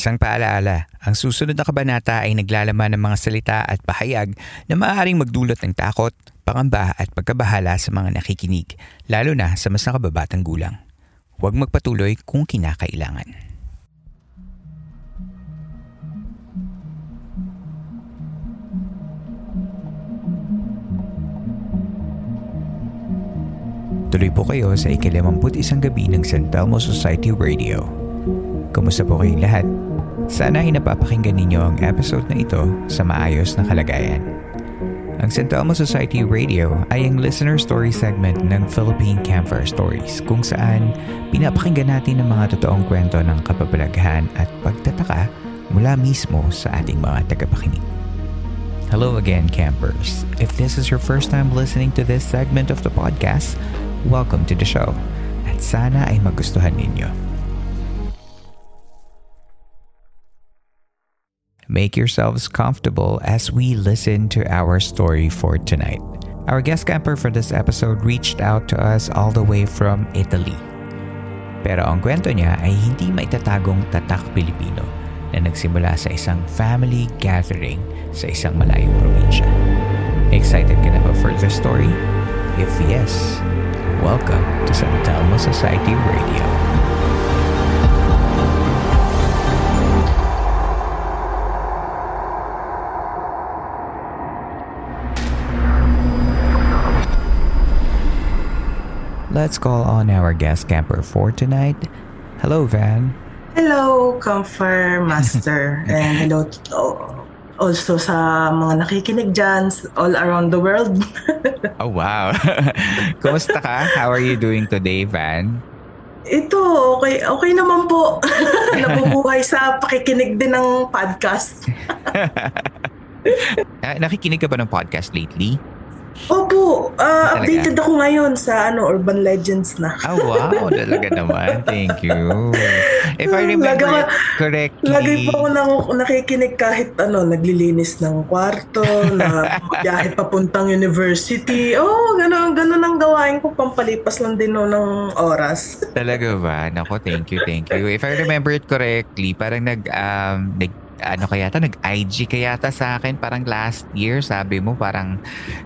Isang paalaala, ang susunod na kabanata ay naglalaman ng mga salita at pahayag na maaaring magdulot ng takot, pangamba at pagkabahala sa mga nakikinig, lalo na sa mas nakababatang gulang. Huwag magpatuloy kung kinakailangan. Tuloy po kayo sa ikalimamput isang gabi ng San Telmo Society Radio. Kumusta po kayong lahat? Sana ay napapakinggan ninyo ang episode na ito sa maayos na kalagayan. Ang San Telmo Society Radio ay ang listener story segment ng Philippine Campfire Stories kung saan pinapakinggan natin ang mga totoong kwento ng kapabalaghan at pagtataka mula mismo sa ating mga tagapakinig. Hello again, campers. If this is your first time listening to this segment of the podcast, welcome to the show. At sana ay magustuhan ninyo. Make yourselves comfortable as we listen to our story for tonight. Our guest camper for this episode reached out to us all the way from Italy. Pero ang kwento niya ay hindi maitatagong tatak Pilipino na nagsimula sa isang family gathering sa isang malayong probinsya. Excited ka na ba for the story? If yes, welcome to San Telmo Society Radio. Let's call on our guest camper for tonight. Hello, Van. Hello, Comfort Master. and hello to, also sa mga nakikinig dyan all around the world. oh, wow. Kumusta ka? How are you doing today, Van? Ito, okay, okay naman po. Nabubuhay sa pakikinig din ng podcast. Ah, nakikinig ka ba ng podcast lately? Opo, uh, updated ako ngayon sa ano Urban Legends na. oh, wow. Talaga naman. Thank you. If I remember lagi, correctly. Lagi po ako nang, nakikinig kahit ano, naglilinis ng kwarto, na biyahe papuntang university. Oh, gano'n, gano'n ang gawain ko. Pampalipas lang din no, ng oras. Talaga ba? Nako, thank you, thank you. If I remember it correctly, parang nag, um, nag ano kaya ta nag-IG kaya ta sa akin parang last year sabi mo parang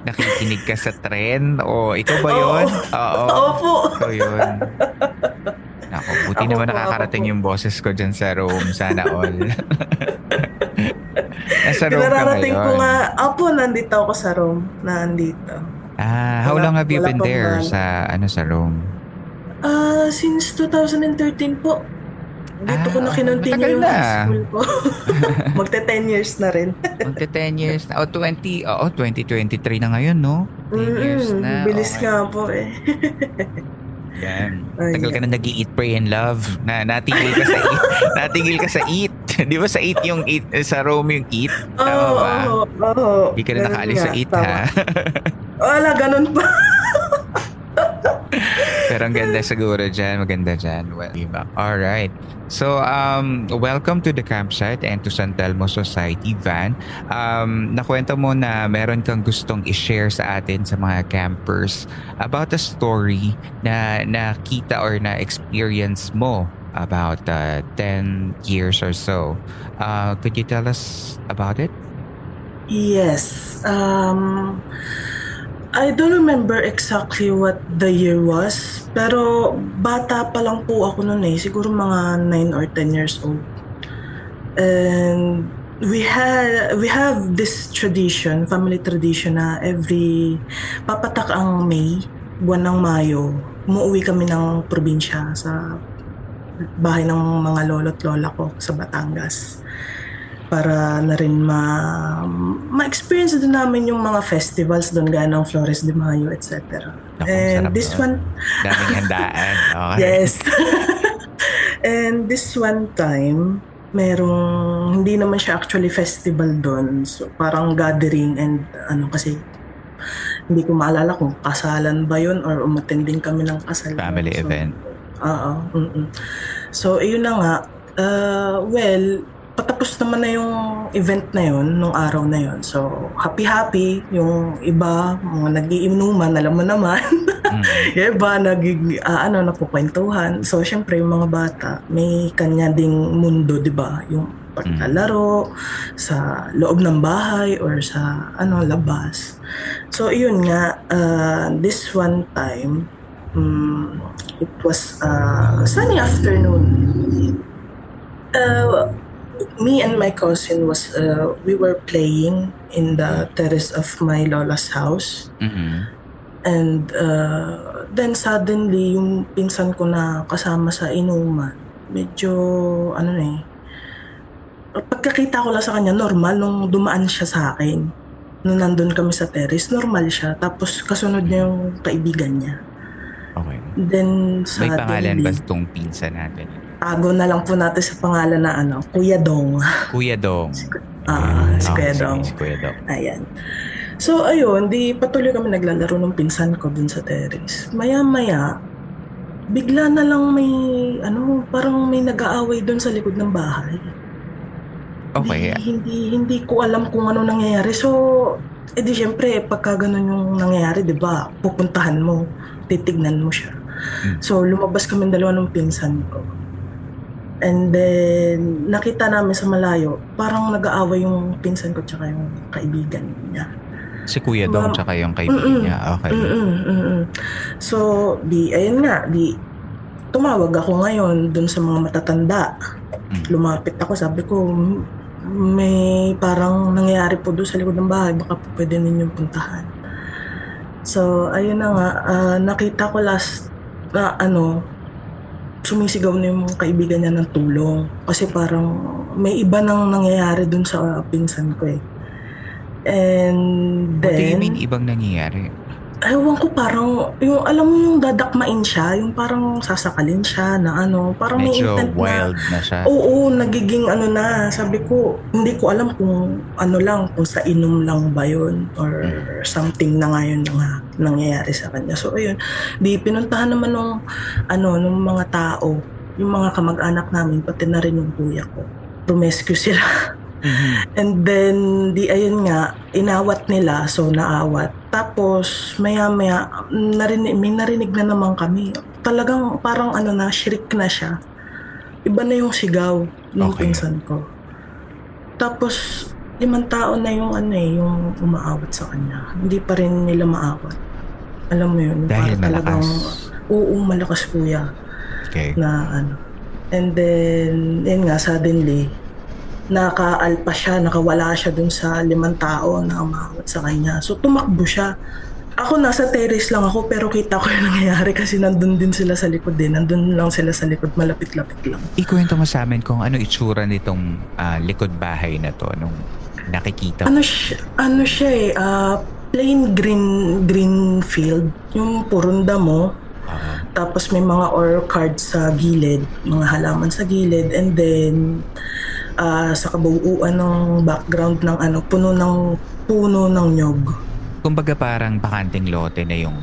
nakikinig ka sa trend o ito ba 'yon? Oo. Opo. Ito 'yun. Ako, buti ako naman po, nakakarating yung boses ko dyan sa room. Sana all. Nasa room ka ngayon. ko nga. Opo, nandito ako sa room. Nandito. Ah, how wala, long have you been there man. sa ano sa room? Uh, since 2013 po. Dito ah, ko na kinontinue yung high school ko. Magte 10 years na rin. Magte 10 years na. O 20, oo, 2023 na ngayon, no? 10 mm-hmm. years na. Bilis okay. nga po eh. Yan. Tagal ka na nag eat pray and love. Na natigil ka sa eat. natigil ka sa eat. Di ba sa eat yung eat, sa Rome yung eat? Oo, oh, oo. Oh, oh, Hindi ka na nakaalis sa eat, tama. ha? Wala, ganun pa. Pero ang ganda siguro dyan. Maganda dyan. Well, diba? Alright. So, um, welcome to the campsite and to San Telmo Society Van. Um, nakwento mo na meron kang gustong i-share sa atin sa mga campers about a story na nakita or na experience mo about uh, 10 years or so. Uh, could you tell us about it? Yes. Um, I don't remember exactly what the year was, pero bata pa lang po ako noon eh, siguro mga 9 or 10 years old. And we had we have this tradition, family tradition na every papatak ang May, buwan ng Mayo, umuwi kami ng probinsya sa bahay ng mga lolo't lola ko sa Batangas. Para na rin ma ma-experience din namin yung mga festivals doon gaya ng Flores de Mayo, etc. Naku, And this nun. one, Daming handaan. Okay. yes. And this one time, merong, hindi naman siya actually festival doon. So, parang gathering and ano kasi, hindi ko maalala kung kasalan ba yun or umatending kami ng kasal. Family So, event. Oo. mm-mm. So, ayun na nga. Uh, well, patapos naman na yung event na yun, nung araw na yun. So, happy-happy. Yung iba, mga nagiinuman, alam mo naman. Mm. yung iba, nagig, ah, ano, napupwentuhan. So, syempre, yung mga bata, may kanya ding mundo, di ba? Yung paglalaro sa loob ng bahay or sa ano labas. So, yun nga, uh, this one time, mm, it was uh, sunny afternoon. Uh, me and my cousin was uh, we were playing in the terrace of my lola's house Mhm. and uh, then suddenly yung pinsan ko na kasama sa inuman medyo ano na eh pagkakita ko lang sa kanya normal nung dumaan siya sa akin nung nandun kami sa terrace normal siya tapos kasunod niya yung kaibigan niya Okay. then May suddenly pangalan ba itong pinsan natin? Tago na lang po natin sa pangalan na ano Kuya Dong Kuya Dong. Ah, si Okay, Kuya Dong. Si Kuya Dong. Ayan. So, ayun, di patuloy kami naglalaro ng pinsan ko dun sa terrace. Maya-maya, bigla na lang may, ano, parang may nag-aaway dun sa likod ng bahay. Okay. Di, hindi, hindi ko alam kung ano nangyayari. So, edi syempre, pagka ganun yung nangyayari, di ba, pupuntahan mo, titignan mo siya. Mm. So, lumabas kami dalawa ng pinsan ko. And then, nakita namin sa malayo, parang nag-aaway yung pinsan ko tsaka yung kaibigan niya. Si Kuya Dong Ma'am. tsaka yung kaibigan Mm-mm. niya. Okay. Mm-mm, mm-mm. So, di, ayun nga, di, tumawag ako ngayon dun sa mga matatanda. Mm. Lumapit ako, sabi ko, "M- may parang nangyayari po doon sa likod ng bahay, baka po pwede ninyong puntahan. So, ayun na nga, ah, nakita ko last na ano, sumisigaw na yung kaibigan niya ng tulong. Kasi parang may iba nang nangyayari dun sa pinsan ko eh. And What do you then, mean ibang nangyayari? Ewan ko parang, yung alam mo yung dadakmain siya, yung parang sasakalin siya na ano, parang may Medyo intent wild na, na siya. oo, nagiging ano na, sabi ko, hindi ko alam kung ano lang, kung sa inom lang ba yun or Hmm. something na ngayon na nangyayari sa kanya. So ayun, di pinuntahan naman nung, ano, nung mga tao, yung mga kamag-anak namin, pati na rin yung kuya ko. Rumescue sila. Mhm. And then, di ayun nga, inawat nila, so naawat. Tapos, maya-maya, narinig, may narinig na naman kami. Talagang parang ano na, shriek na siya. Iba na yung sigaw ng Okay. pinsan ko. Tapos, limang tao na yung ano eh, yung umaawat sa kanya. Hindi pa rin nila maawat. Alam mo yun, Dahil parang talagang, malakas. oo, malakas kuya Okay. na ano. And then, yun nga, suddenly, nakaalpa siya, nakawala siya dun sa limang tao na umawat sa kanya. So, tumakbo siya. Ako nasa terrace lang ako pero kita ko yung nangyayari kasi nandun din sila sa likod din. Nandun lang sila sa likod, malapit-lapit lang. Ikwento mo sa amin kung ano itsura nitong ah, likod bahay na to nung nakikita mo. Ano siya, ano siya eh, ah, plain green green field. Yung purunda mo, Ah, Tapos may mga orchards sa gilid, mga halaman sa gilid, and then ah, sa kabuuan ng background ng ano, puno ng puno ng nyog. kumbaga parang bakanting lote na yung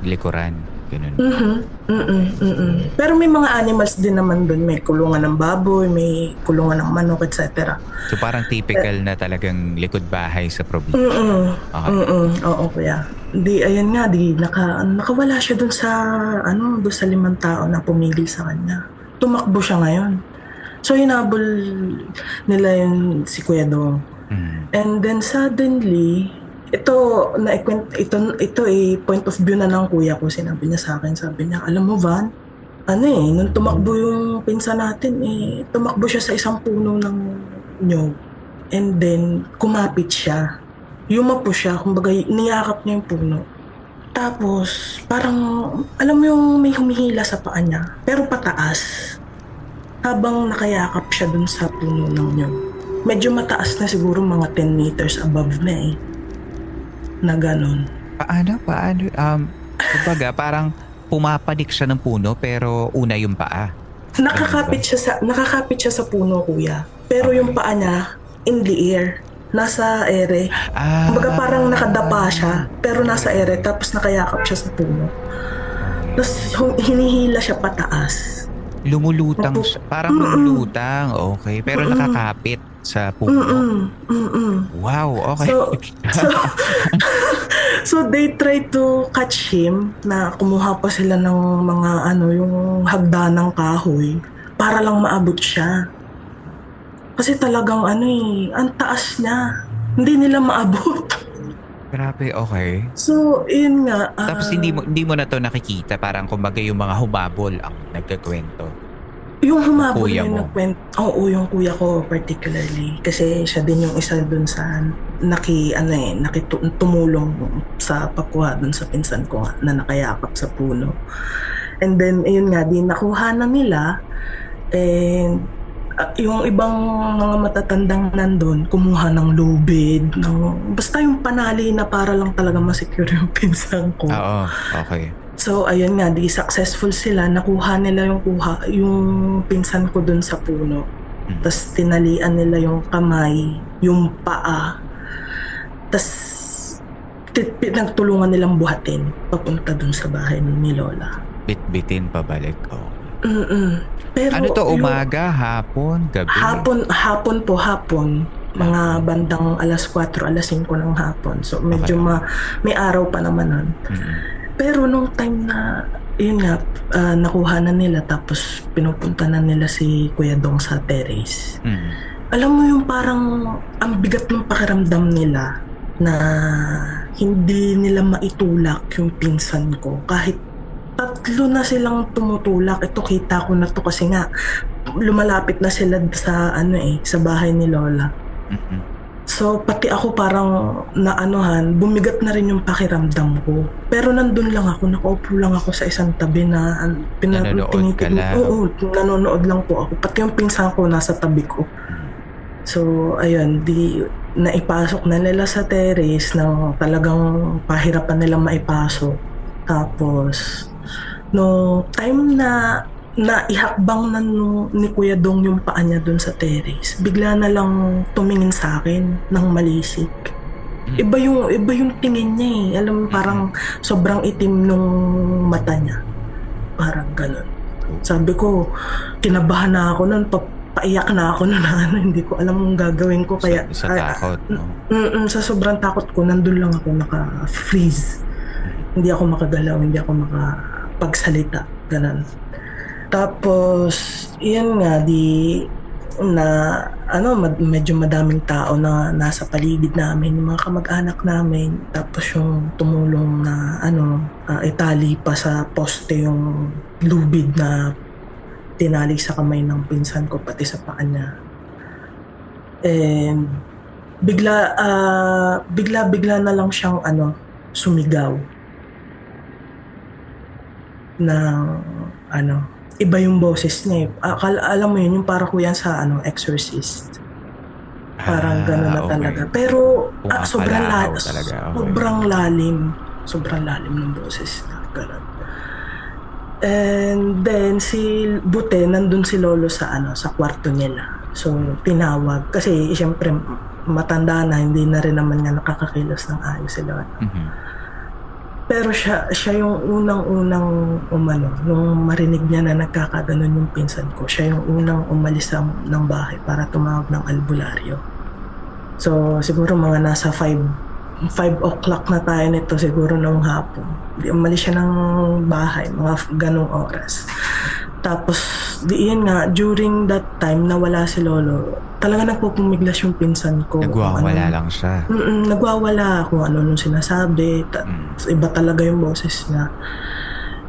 likuran. Ganun. Mhm. Mm-mm, mm-mm. Pero may mga animals din naman doon, may kulungan ng baboy, may kulungan ng manok, etc. So parang typical na talagang likod bahay sa probinsya. Mm-mm. Okay. Mm-mm. Oo, kuya. Di, ayun nga, di, naka, nakawala siya dun sa, ano, dun sa limang tao na pumigil sa kanya. Tumakbo siya ngayon. So, hinabol nila yung si Kuya Dong. Mm. And then suddenly, ito, na ito, ito eh, point of view na ng kuya ko. Sinabi niya sa akin, sabi niya, alam mo Van, ano eh, nung tumakbo yung pinsan natin, eh, tumakbo siya sa isang puno ng nyog. And then, kumapit siya. Yumapo siya, kumbaga niyakap niya yung puno. Tapos, parang, alam mo yung may humihila sa paa niya, pero pataas. Habang nakayakap siya dun sa puno ng nyog. medyo mataas na siguro mga 10 meters above na eh. Na ganun. Paano? Paano? Um, kumbaga, parang pumapanik siya ng puno pero una yung paa. Nakakapit siya sa nakakapit siya sa puno, kuya. Pero yung paa niya in the air. Nasa ere. Ah. Kumbaga parang nakadapa siya, pero nasa ere, tapos nakayakap siya sa puno. Tapos hinihila siya pataas. Lumulutang Opo. siya. Parang lumulutang. Okay. Pero nakakapit sa puno. Mm-mm, mm-mm. Wow. Okay. So, so, so they try to catch him na kumuha pa sila ng mga ano, yung hagdanang kahoy para lang maabot siya. Kasi talagang ano eh, ang taas niya. Hindi nila maabot. Grabe. Okay. So, yun nga. ah, Tapos hindi mo hindi mo na to nakikita parang kumbaga yung mga humabol ang nagkakwento. Yung humabol kuya yung mo. nagkwent. Oo, yung kuya ko particularly. Kasi siya din yung isa dun sa naki, ano eh, nakitumulong sa pagkuha dun sa pinsan ko nga, na nakayakap sa puno. And then, ayun nga, di nakuha na nila. And yung ibang mga matatandang nandun, kumuha ng lubid, ng, basta yung panali na para lang talaga masecure yung pinsan ko. Oo. Okay. So, ayun nga, di successful sila. Nakuha nila yung kuha, yung pinsan ko dun sa puno. Mm. Tapos tinalian nila yung kamay, yung paa. Tapos pinagtulungan nilang buhatin papunta dun sa bahay ni Lola. Bit-bitin pabalik. Oh. Mm-mm. Pero Ano to? yung- Umaga, hapon, gabi? Hapon, hapon po, hapon. Mga bandang alas 4, alas 5 ng hapon. So, medyo Okay. ma, may araw pa naman nun. Mm. Pero nung time na, yun nga, ah, nakuha na nila tapos pinupunta na nila si Kuya Dong sa terrace. Mm. Alam mo yung parang ang bigat ng pakiramdam nila na hindi nila maitulak yung pinsan ko. Kahit tatlo na silang tumutulak. Ito kita ko na to kasi nga lumalapit na sila sa ano eh, sa bahay ni Lola. Mm-mm. So, pati ako parang naanuhan, bumigat na rin yung pakiramdam ko. Pero nandun lang ako, nakaupo lang ako sa isang tabi na pina- Nanonood ka lang. Oo, nanonood lang po ako. Pati yung pinsan ko nasa tabi ko. So, ayun, di naipasok na nila sa terrace na talagang pahirapan nila maipasok. Tapos, no time na na ihakbang na nung, ni Kuya Dong yung paa niya dun sa terrace, bigla na lang tumingin sa akin ng malisik. Iba yung iba yung tingin niya eh. Alam mo parang sobrang itim nung mata niya. Parang ganun. Sabi ko, kinabahan na ako nun, pa- paiyak na ako na ano, hindi ko alam ang gagawin ko. Kaya, sa, sa ay- takot, no? Mm-mm, sa sobrang takot ko, nandun lang ako naka-freeze. Hindi ako makagalaw, hindi ako makapagsalita. Ganun. Tapos, yun nga, di na ano mad- medyo madaming tao na nasa paligid namin yung mga kamag-anak namin tapos yung tumulong na ano ah, itali pa sa poste yung lubid na tinali sa kamay ng pinsan ko pati sa paa niya and bigla ah, bigla bigla na lang siyang ano sumigaw ng ano iba yung boses niya eh. Akala, alam mo yun yung para ko yan sa ano exorcist parang Ah, gano'n na okay. talaga pero ah, sobrang, la- talaga, okay. sobrang lalim sobrang lalim ng boses na gano'n and then si Bute nandun si Lolo sa ano sa kwarto nila so tinawag kasi siyempre matanda na hindi na rin naman nga nakakakilos ng ayos si Lolo Mhm. Pero siya, siya yung unang-unang umano, nung marinig niya na nagkakaganon yung pinsan ko, siya yung unang umalis ng bahay para tumawag ng albularyo. So, siguro mga nasa 5 5 o'clock na tayo nito siguro nung hapon. Umalis siya ng bahay, mga ganong oras. Tapos, di yun nga, during that time na wala si Lolo, talaga nagpupumiglas yung pinsan ko. Nagwawala Ano- lang siya. Mm-mm, nagwawala kung ano nung sinasabi. Ta- Mm. Iba talaga yung boses niya.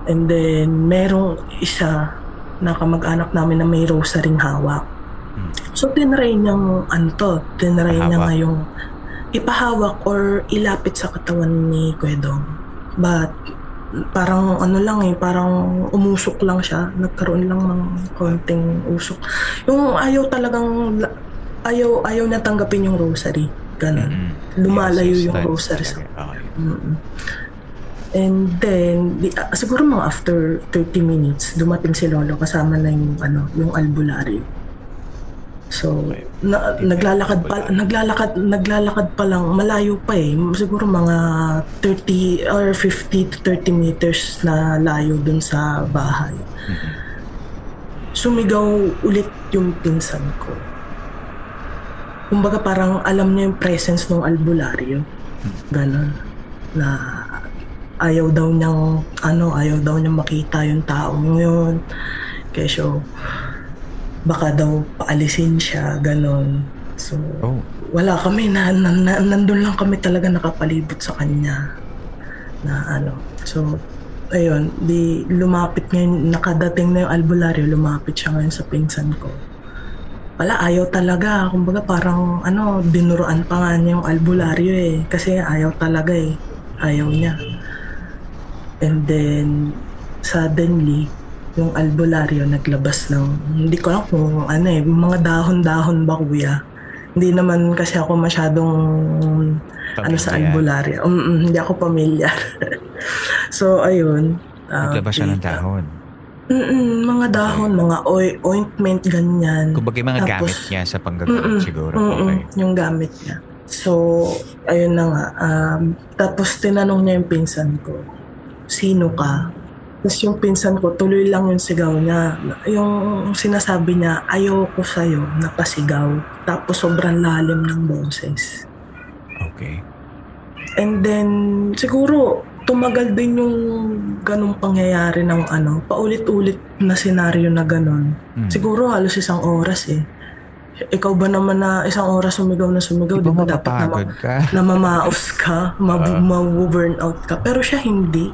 And then, merong isa na kamag-anak namin na may rosaring hawak. Mm. So, tinry niyang, ano to, tinry niya Pahawak. nga yung ipahawak or ilapit sa katawan ni Kwedong. But, parang ano lang eh, parang umusok lang siya. Nagkaroon lang ng konting usok. Yung ayaw talagang la- ayaw, ayaw na tanggapin yung rosary. Ganon. Mm. Lumalayo Yes, yung rosary sa. Okay. And then, di, ah, siguro mga after 30 minutes, dumating si Lolo kasama na yung, ano, yung albularyo. So, Okay. na, naglalakad pa, naglalakad, naglalakad pa lang, malayo pa eh. Siguro mga 30 or 50 to 30 meters na layo dun sa bahay. Sumigaw ulit yung pinsan ko. Kumbaga parang alam niya yung presence ng albularyo. Ganon. Na ayaw daw niyang, ano, ayaw daw niyang makita yung taong yun. Kesyo, baka daw paalisin siya, ganon. So, Oh. wala kami na, na, na nandun lang kami talaga nakapalibot sa kanya. Na ano. So ayun di lumapit ngayon nakadating na yung albularyo lumapit siya ngayon sa pinsan ko. Wala ayaw talaga. Kumbaga parang ano dinuruan pa nga niya yung albularyo eh. Kasi ayaw talaga eh. Ayaw niya. And then suddenly yung albularyo naglabas ng hindi ko alam kung ano eh mga dahon-dahon ba kuya hindi naman kasi ako masyadong ano sa Pamilyar. albularyo. Mm, hindi ako pamilyar. so, ayun. ah, Naglabas siya ng dahon. Mm-mm, mga dahon, mga oil, ointment, ganyan. Kumbaga yung mga Tapos- gamit niya sa panggagamot Mm-mm, siguro. mm-mm, Okay. Yung gamit niya. So, ayun na nga. Um, tapos tinanong niya yung pinsan ko, sino ka? Tapos yung pinsan ko, tuloy lang yung sigaw niya. Yung sinasabi niya, ayoko sa'yo, napasigaw. Tapos sobrang lalim ng boses. Okay. And then, siguro, tumagal din yung ganong pangyayari ng ano, paulit-ulit na senaryo na ganon. Hmm. Siguro halos isang oras eh. Ikaw ba naman na isang oras sumigaw na sumigaw, Di ba dapat na, ka? na mamaos ka, Ah. ma-burn out ka. Pero siya hindi.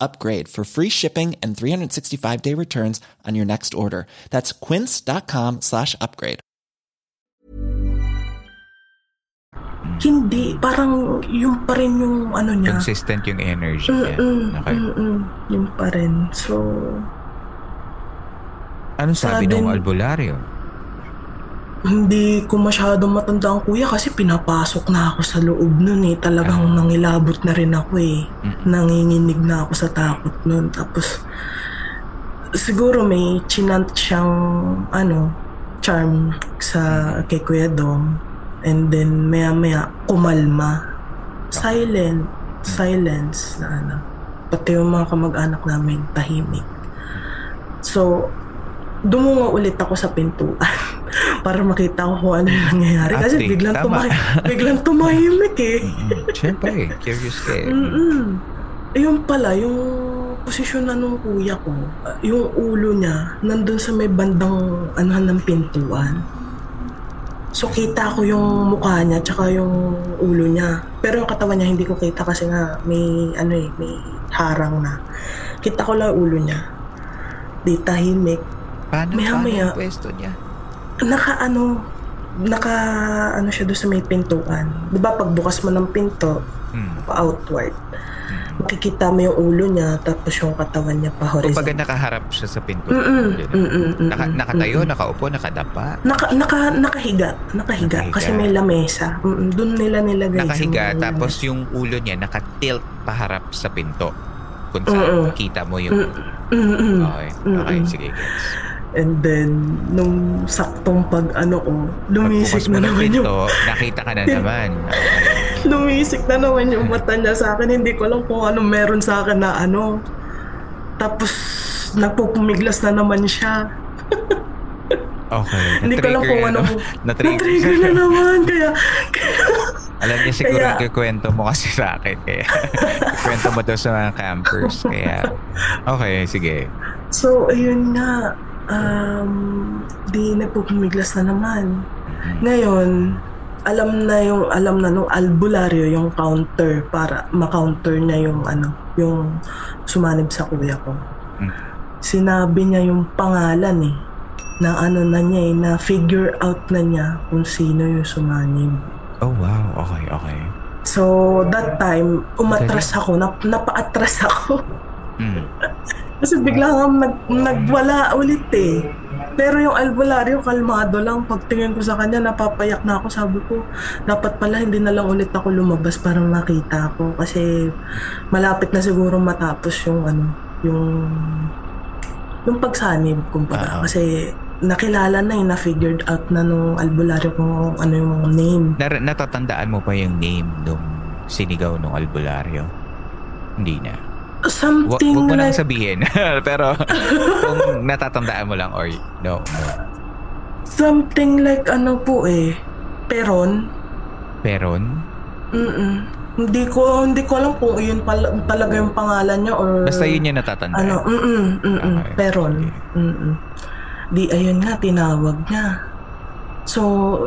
upgrade for free shipping and 365 day returns on your next order. That's quince.com slash upgrade. Hindi. Parang yung pa rin yung ano niya. Consistent yung energy niya. Okay. mm-mm, yung pa rin. So, Anong sabi Sabi- ng albularyo? Hindi ko masyadong matanda ang kuya kasi pinapasok na ako sa loob nun eh. Talagang Ah. nangilabot na rin ako eh. Nanginginig na ako sa takot nun. Tapos, siguro may chinant siyang, ano, charm sa kay Kuya Dong. And then, maya-maya, kumalma. Silent. Silence na ano. Pati yung mga kamag-anak namin, tahimik. So, dumungo ulit ako sa pintuan para makita ko kung ano yung nangyayari. Kasi Acting, biglang, tama. tumahi- biglang tumahimik eh. Mm, Siyempre, curious ka eh. Mm-mm. Ayun pala, yung posisyon na nung kuya ko, yung ulo niya, nandun sa may bandang anuhan ng pintuan. So kita ko yung mukha niya tsaka yung ulo niya. Pero yung katawan niya hindi ko kita kasi nga may ano eh, may harang na. Kita ko lang ulo niya. Di tahimik. Paano, Maya, paano maya. yung pwesto niya? Naka ano, naka ano siya doon sa may pintuan. 'Di ba pagbukas mo ng pinto, Hmm. pa-outward. Makikita mo yung ulo niya tapos yung katawan niya pa Kumbaga horizontal. nakaharap siya sa pinto. Mm-mm, mm-mm, mm-mm, Naka, nakatayo, mm-mm. nakaupo, nakadapa. Naka, naka, nakahiga. Nakahiga. Nakahiga. Kasi may lamesa. Doon nila nilagay. Nakahiga, mga tapos lamesa. yung ulo niya nakatilt paharap sa pinto. Kung Mm-mm. saan kita mo yung... Mm, mm, mm. Okay, okay, Mm-mm. sige, gets. And then, nung saktong pag ano ko, lumisik na naman yung nakita ka na naman. lumisik na naman yung mata niya sa akin. Hindi ko alam kung ano meron sa akin na ano. Tapos, nagpupumiglas na naman siya. Okay. Hindi ko alam kung na ano. naman. Na-trigger Na-trigger na naman. Kaya, kaya Alam niya siguro Kaya- yung kwento mo kasi sa akin. Kaya, kwento mo daw sa mga campers. Kaya, okay, sige. So, ayun nga. Um, di nagpupumiglas na naman. Ngayon, alam na yung alam na nung albularyo yung counter para ma-counter niya yung ano, yung sumanib sa kuya ko. Mm. Sinabi niya yung pangalan eh na ano na niya eh, na figure out na niya kung sino yung sumanib. Oh, wow. Okay, okay. So, that time, umatras ako, nap napaatras ako. Mm. Kasi bigla nga nag, nagwala ulit eh. Pero yung albularyo, kalmado lang. Pagtingin ko sa kanya, napapayak na ako. Sabi ko, dapat pala hindi na lang ulit ako lumabas para makita ako. Kasi malapit na siguro matapos yung ano, yung yung pagsanib, kumbaga. Ah. Kasi nakilala na yun, na-figured out na nung albularyo kung ano yung name. Nar- natatandaan mo pa yung name nung sinigaw nung albularyo? Hindi na. Something wag mo nang like... sabihin. Pero kung natatandaan mo lang or no, no. Something like ano po eh. Peron. Peron? Mm Hindi ko hindi ko alam kung yun pala, talaga yung pangalan niya or Basta yun yung natatandaan. ano, mm mm Okay. Peron. Mm Di ayun nga tinawag niya. So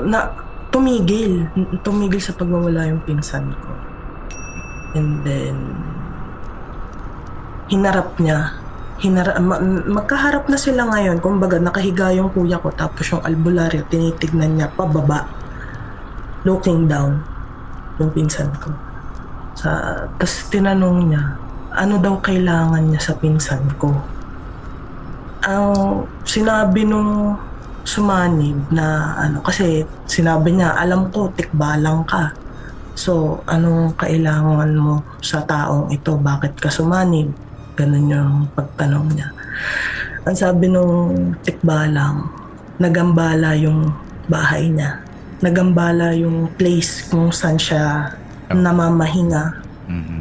na tumigil, tumigil sa pagwawala yung pinsan ko. And then hinarap niya. Hinara, ma- magkaharap na sila ngayon. Kumbaga, nakahiga yung kuya ko tapos yung albularyo, tinitignan niya pababa. Looking down. Yung pinsan ko. Sa, tapos tinanong niya, ano daw kailangan niya sa pinsan ko? Ang sinabi nung sumanib na ano, kasi sinabi niya, alam ko, tikbalang ka. So, anong kailangan mo sa taong ito? Bakit ka sumanib? Ganun yung pagtanong niya. Ang sabi nung tikbalang, nagambala yung bahay niya. Nagambala yung place kung saan siya namamahinga. Mhm.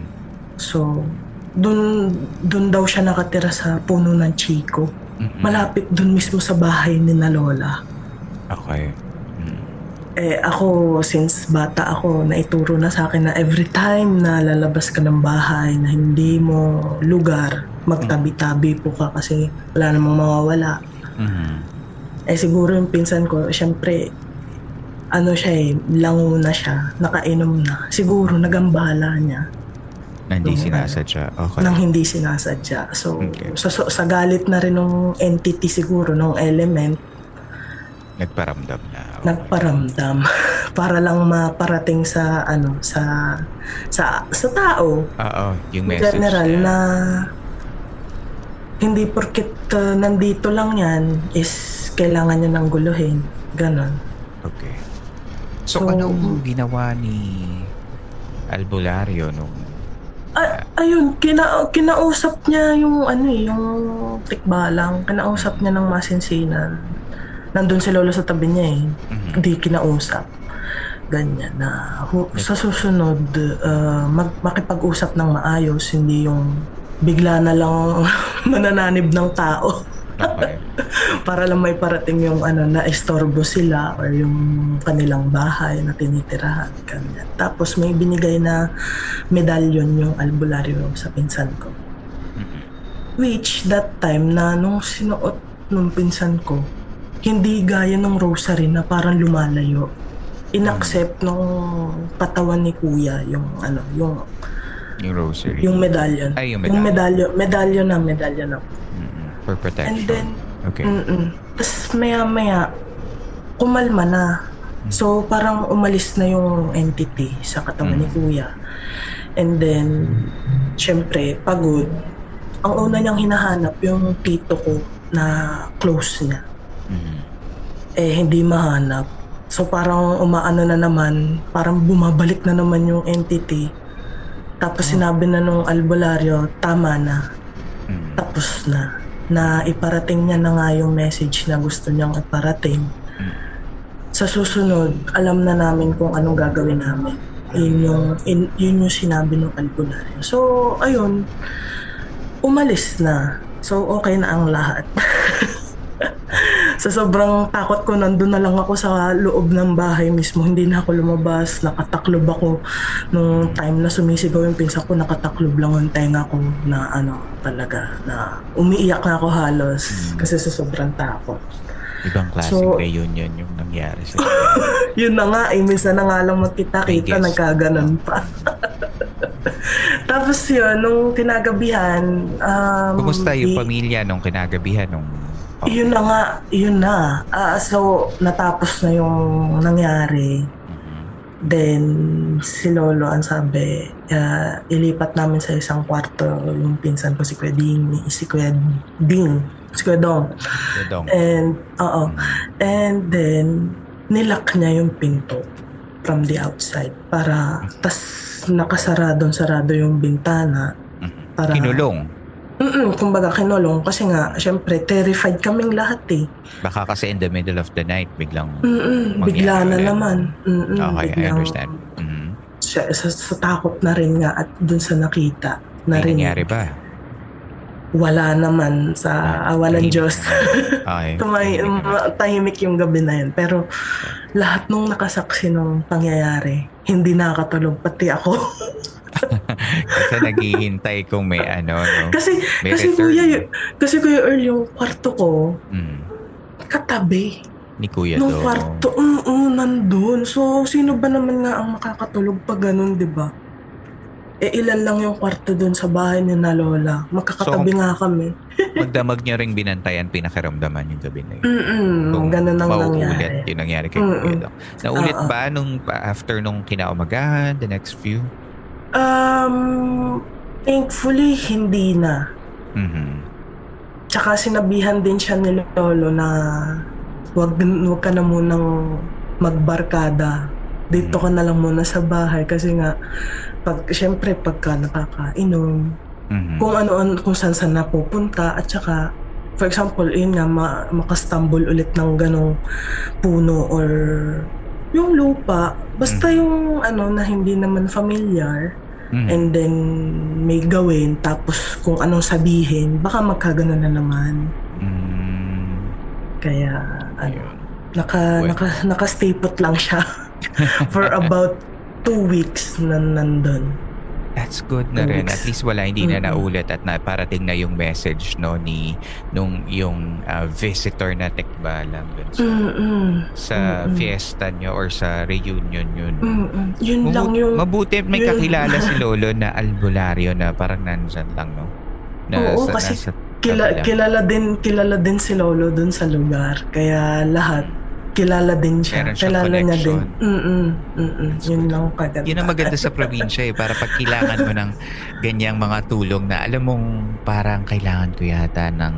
So, dun, dun daw siya nakatira sa puno ng Chico. Mhm. Malapit dun mismo sa bahay ni na Lola. Okay. Eh ako, since bata ako, naituro na sa akin na every time na lalabas ka ng bahay na hindi mo lugar, magtabi-tabi po ka kasi wala namang mawawala. Mhm. Eh siguro yung pinsan ko, syempre, ano siya eh, lango na siya, nakainom na. Siguro nagambala niya Na hindi Yung, sinasadya. Okay. nang hindi sinasadya. So, Okay. sa, sa, sa galit na rin ng entity siguro, ng element, Nagparamdam na. Nagparamdam para lang maparating sa ano sa sa sa tao Oo, yung message general niya. na hindi porket uh, nandito lang yan is kailangan niya nang guluhin ganon Okay. So, So- ano ginawa ni Albularyo nung... Ay, ayun kina, kinausap niya yung ano eh yung tikbalang kinausap niya ng masinsinan nandun si lolo sa tabi niya eh Mhm. hindi kinausap ganyan na hu- sa susunod uh, mag, makipag-usap ng maayos hindi yung bigla na lang manananib ng tao Okay. para lang may parating yung ano na estorbo sila or yung kanilang bahay na tinitirahan ganyan. Tapos may binigay na medalyon yung albularyo sa pinsan ko. Mhm. Which that time na nung sinuot nung pinsan ko, hindi gaya ng rosary na parang lumalayo. Inaccept nung katawan ni kuya yung ano, yung Yung rosary. yung medallion. Ay, yung Yung medallion, medallion na, medallion na. Mhm. For protection. And then, okay. Mm-mm. Tapos maya-maya, kumalma na. So parang umalis na yung entity sa katawan ni kuya. And then, syempre, pagod. Ang una niyang hinahanap yung tito ko na close niya. Mhm. Eh, hindi mahanap. So parang umaano na naman, parang bumabalik na naman yung entity. Tapos sinabi na nung albularyo, tama na, Mhm. tapos na. na iparating niya na nga yung message na gusto niyang iparating. Sa susunod, alam na namin kung anong gagawin namin. Yun yung, in, yun yung sinabi ng albularyo. So, ayun, umalis na. So, okay na ang lahat. sa sobrang takot ko, nandun na lang ako sa loob ng bahay mismo. Hindi na ako lumabas. Nakataklob ako. Nung time na sumisigaw yung pinsa ko, nakataklob lang yung tenga ko na ano talaga, na umiiyak na ako halos kasi sa sobrang takot. Ibang klaseng So- reunion yung nangyari sa Yun na nga, eh, minsan na nga lang magkita-kita, nagkaganon pa. Tapos yun, nung kinagabihan, um, Kumusta yung di- pamilya nung kinagabihan nung Yun na nga, yun na. Ah, so, natapos na yung nangyari. Then, si Lolo ang sabi, ah, ilipat namin sa isang kwarto yung pinsan ko si Kuya Ding, si Kuya Ding, si Kuya Dong. Dodong? And, oo. And then, nilock niya yung pinto from the outside para tas nakasaradong sarado yung bintana para Kinulong. Mm kumbaga kinulong kasi nga syempre terrified kaming lahat eh. Baka kasi in the middle of the night biglang Mm mangyari bigla na ulit. naman. Mm-mm, Okay, I biglang- understand. Mhm. Sa, sa, sa takot na rin nga at dun sa nakita na May rin nangyari ba? wala naman sa awa ng Diyos. Okay. Tumay, tahimik yung gabi na yun. Pero lahat nung nakasaksi nung pangyayari, hindi nakakatulog. Pati ako. Kasi naghihintay kung may ano, no? kasi, May kasi return. kuya, kasi kuya Earl, yung kwarto ko, Mm. katabi. Ni Kuya Nung Dong. kwarto, mm, mm, nandun. So, sino ba naman nga ang makakatulog pag ganun, di ba? Eh, ilan lang yung kwarto dun sa bahay ni na Lola. Magkakatabi So, nga kami. Magdamag niya ring binantayan, pinakiramdaman yung gabi na yun. Mm-mm, ganun ang nangyari. yung nangyari kay. Kuya Dong. Naulit Oo. ba nung after nung kinaumagahan, the next few? Um, thankfully, hindi na. Mhm. Tsaka sinabihan din siya ni Lolo na wag, wag ka na munang magbarkada. Dito ka na lang muna sa bahay kasi nga pag syempre pagka nakakainom Mhm. kung ano an kung saan saan napupunta at saka for example yun nga ma, makastumble ulit ng ganong puno or yung lupa basta yung ano na hindi naman familiar Mhm. and then may gawin tapos kung anong sabihin baka magkagano na naman. Mm, kaya ano naka Well. naka naka-stay put lang siya for about two weeks na nandun That's good na rin. At least wala hindi na naulit at na parating na yung message no ni nung yung ah, visitor na tekbalang dun sa, Mm-mm. sa Mm-mm. fiesta nyo or sa reunion yun. Mm-mm. yun Mabu- lang yung Mabuti may yun. kakilala si Lolo na albularyo na parang nandyan lang no. Na Oo, sa, kasi nasa Kila, kilala din kilala din si Lolo dun sa lugar. Kaya lahat kilala din siya. Meron siyang kilala niya din. connection. Mm-mm. Mm-mm. Yun lang kaganda. Yun ang maganda sa probinsya eh. Para pag kailangan mo ng ganyang mga tulong na alam mong parang kailangan ko yata ng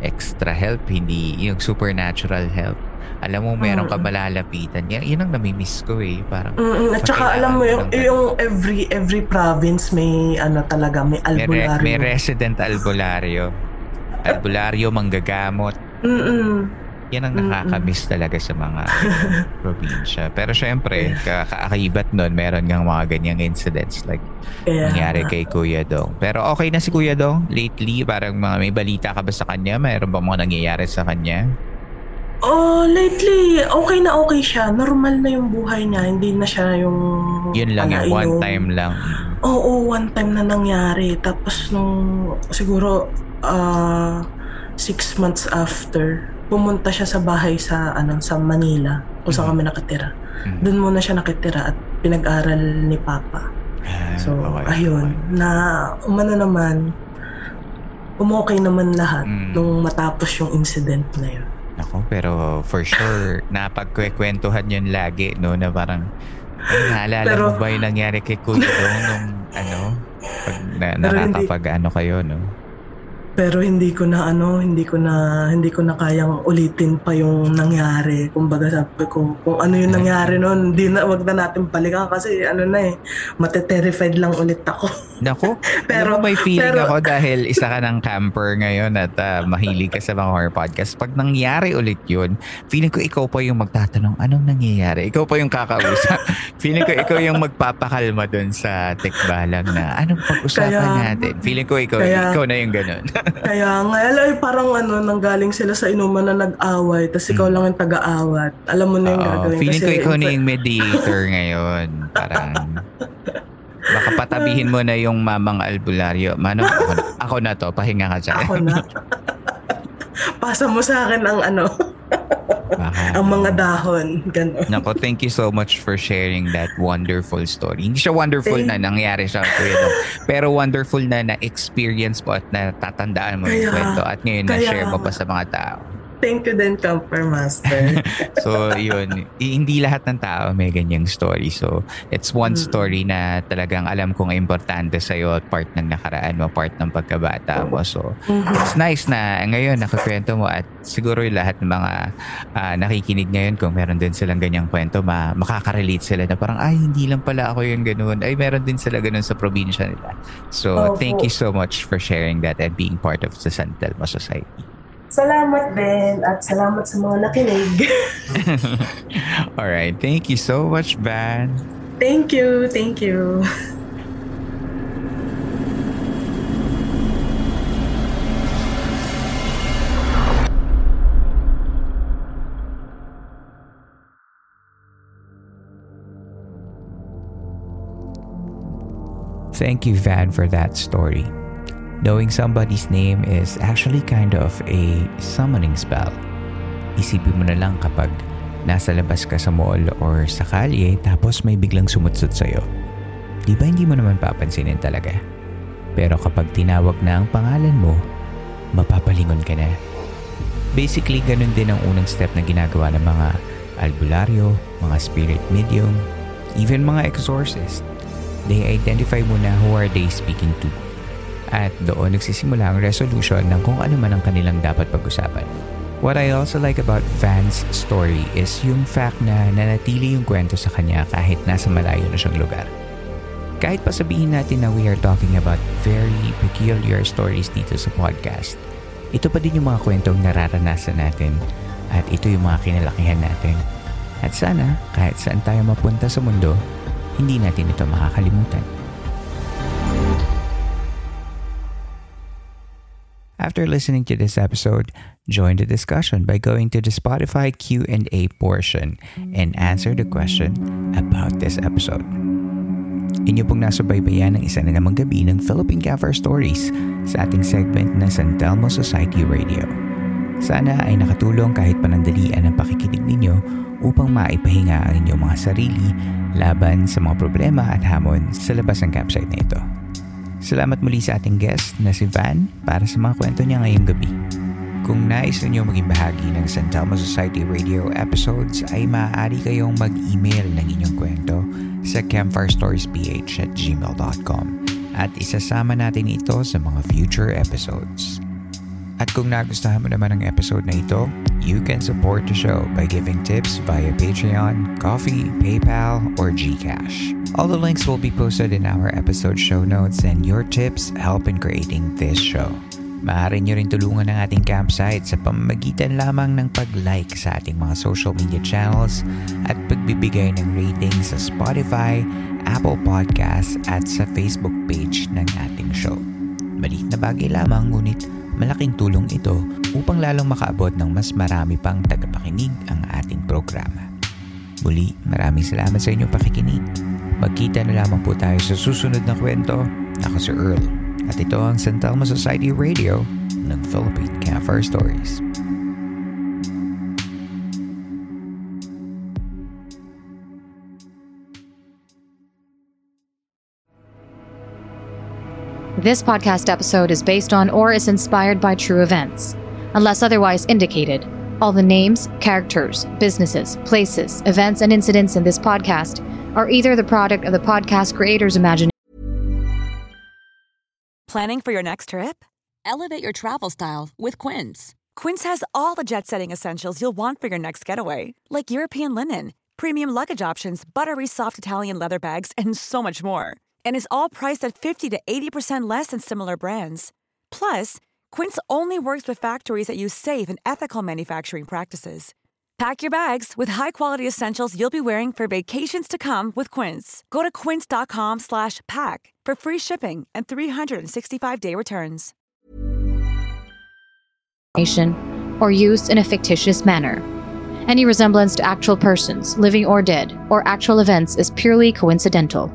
extra help, hindi yung supernatural help. Alam mo, meron ka Mm. malalapitan. Yan, yun ang namimiss ko eh. Parang. At saka alam mo yung, yung every every province may ano talaga may may, re- albularyo. may resident albularyo. Albularyo, manggagamot. Mm-mm. Yan ang nakakamiss talaga sa mga probinsya. Pero syempre, kakaakibat nun, meron ngang mga ganyang incidents like Kaya, nangyari kay Kuya Dong. Pero okay na si Kuya Dong lately? Parang mga may balita ka ba sa kanya? Mayroon ba mga nangyayari sa kanya? Oh, lately, okay na okay siya. Normal na yung buhay niya. Hindi na siya yung... Yun lang yung one time lang. Oo, one time na nangyari. Tapos nung siguro ah, six months after, pumunta siya sa bahay sa ano sa Manila kung saan Mhm. kami nakatira. Mhm. Doon muna siya nakitira at pinag-aral ni Papa. Ah, So, okay, ayun, okay. na umano naman, umokay naman lahat Mm. nung matapos yung incident na yun. Ako, pero for sure, napagkwentuhan yun lagi, no? Na parang, ay, naalala Pero- mo ba yung nangyari kay Kuya Dong nung, ano, pag na, hindi- nakakapag ano kayo, no? Pero hindi ko na ano, hindi ko na hindi ko na kayang ulitin pa yung nangyari. Kumbaga sabi ko, kung ano yung nangyari noon, hindi na wag na natin balikan kasi ano na eh, mate-terrified lang ulit ako. Nako, pero may feeling pero, ako dahil isa ka ng camper ngayon at uh, mahilig ka sa mga horror podcast. Pag nangyari ulit yun, feeling ko ikaw pa yung magtatanong, anong nangyayari? Ikaw pa yung kakausap. feeling ko ikaw yung magpapakalma dun sa tikbalang na, anong pag-usapan kaya, natin? Feeling ko ikaw, kaya, ikaw na yung ganun. Kaya nga, ay, parang ano, nanggaling sila sa inuman na nag-away, tapos ikaw hmm. lang yung taga-awat. Alam mo na yung Oo, gagawin. Feeling ko ikaw na yung mediator ngayon. Parang, baka patabihin mo na yung mamang albularyo. Mano, ako, ako na to, pahinga ka dyan. Ako na. Pasa mo sa akin ang ano, ang mga dahon. Ganun. Nako, thank you so much for sharing that wonderful story. Hindi siya wonderful thank na nangyari siya no? pero wonderful na na-experience mo at natatandaan mo kaya, yung kwento at ngayon kaya, na-share mo pa sa mga tao. Thank you din, Camper Master. so, yun. Hindi lahat ng tao may ganyang story. So, it's one mm. story na talagang alam kong importante sa'yo at part ng nakaraan mo, part ng pagkabata mo. So, mm-hmm. it's nice na ngayon nakakwento mo at siguro yung lahat ng mga uh, nakikinig ngayon kung meron din silang ganyang kwento, ma- makaka-relate sila na parang, ay, hindi lang pala ako yung ganun. Ay, meron din sila ganun sa probinsya nila. So, oh, thank oh. you so much for sharing that and being part of the San Telmo Society. Salamat din at salamat sa mga nakinig. All right. Thank you so much, Van. Thank you. Thank you. Thank you, Van, for that story. Knowing somebody's name is actually kind of a summoning spell. Isipin mo na lang kapag nasa labas ka sa mall or sa kalye tapos may biglang sumutsut sa'yo. Di ba hindi mo naman papansinin talaga? Pero kapag tinawag na ang pangalan mo, mapapalingon ka na. Basically, ganun din ang unang step na ginagawa ng mga albularyo, mga spirit medium, even mga exorcist. They identify muna who are they speaking to at doon nagsisimula ang resolution ng kung ano man ang kanilang dapat pag-usapan. What I also like about Van's story is yung fact na nanatili yung kwento sa kanya kahit nasa malayo na siyang lugar. Kahit pa sabihin natin na we are talking about very peculiar stories dito sa podcast, ito pa din yung mga kwentong nararanasan natin at ito yung mga kinalakihan natin. At sana, kahit saan tayo mapunta sa mundo, hindi natin ito makakalimutan. After listening to this episode, join the discussion by going to the Spotify Q&A portion and answer the question about this episode. Inyo pong nasubaybayan ng isa na namang gabi ng Philippine Campfire Stories sa ating segment na San Telmo Society Radio. Sana ay nakatulong kahit panandalian ang pakikinig ninyo upang maipahinga ang inyong mga sarili laban sa mga problema at hamon sa labas ng campsite na ito. Salamat muli sa ating guest na si Van para sa mga kwento niya ngayong gabi. Kung nais ninyo maging bahagi ng San Telmo Society Radio episodes ay maaari kayong mag-email ng inyong kwento sa campfirestoriesph at gmail.com at isasama natin ito sa mga future episodes. At kung nagustuhan mo naman ang episode na ito, you can support the show by giving tips via Patreon, Coffee, PayPal, or GCash. All the links will be posted in our episode show notes and your tips help in creating this show. Maaari nyo rin tulungan ng ating campsite sa pamamagitan lamang ng pag-like sa ating mga social media channels at pagbibigay ng ratings sa Spotify, Apple Podcasts at sa Facebook page ng ating show. Maliit na bagay lamang ngunit Malaking tulong ito upang lalong makaabot ng mas marami pang tagapakinig ang ating programa. Muli, maraming salamat sa inyong pakikinig. Magkita na lamang po tayo sa susunod na kwento. Ako si Earl at ito ang San Telmo Society Radio ng Philippine Campfire Stories. This podcast episode is based on or is inspired by true events. Unless otherwise indicated, all the names, characters, businesses, places, events, and incidents in this podcast are either the product of the podcast creator's imagination. Planning for your next trip? Elevate your travel style with Quince. Quince has all the jet setting essentials you'll want for your next getaway, like European linen, premium luggage options, buttery soft Italian leather bags, and so much more. And is all priced at 50 to 80% less than similar brands. Plus, Quince only works with factories that use safe and ethical manufacturing practices. Pack your bags with high-quality essentials you'll be wearing for vacations to come with Quince. Go to quince.com/pack for free shipping and 365-day returns. or used in a fictitious manner. Any resemblance to actual persons, living or dead, or actual events is purely coincidental.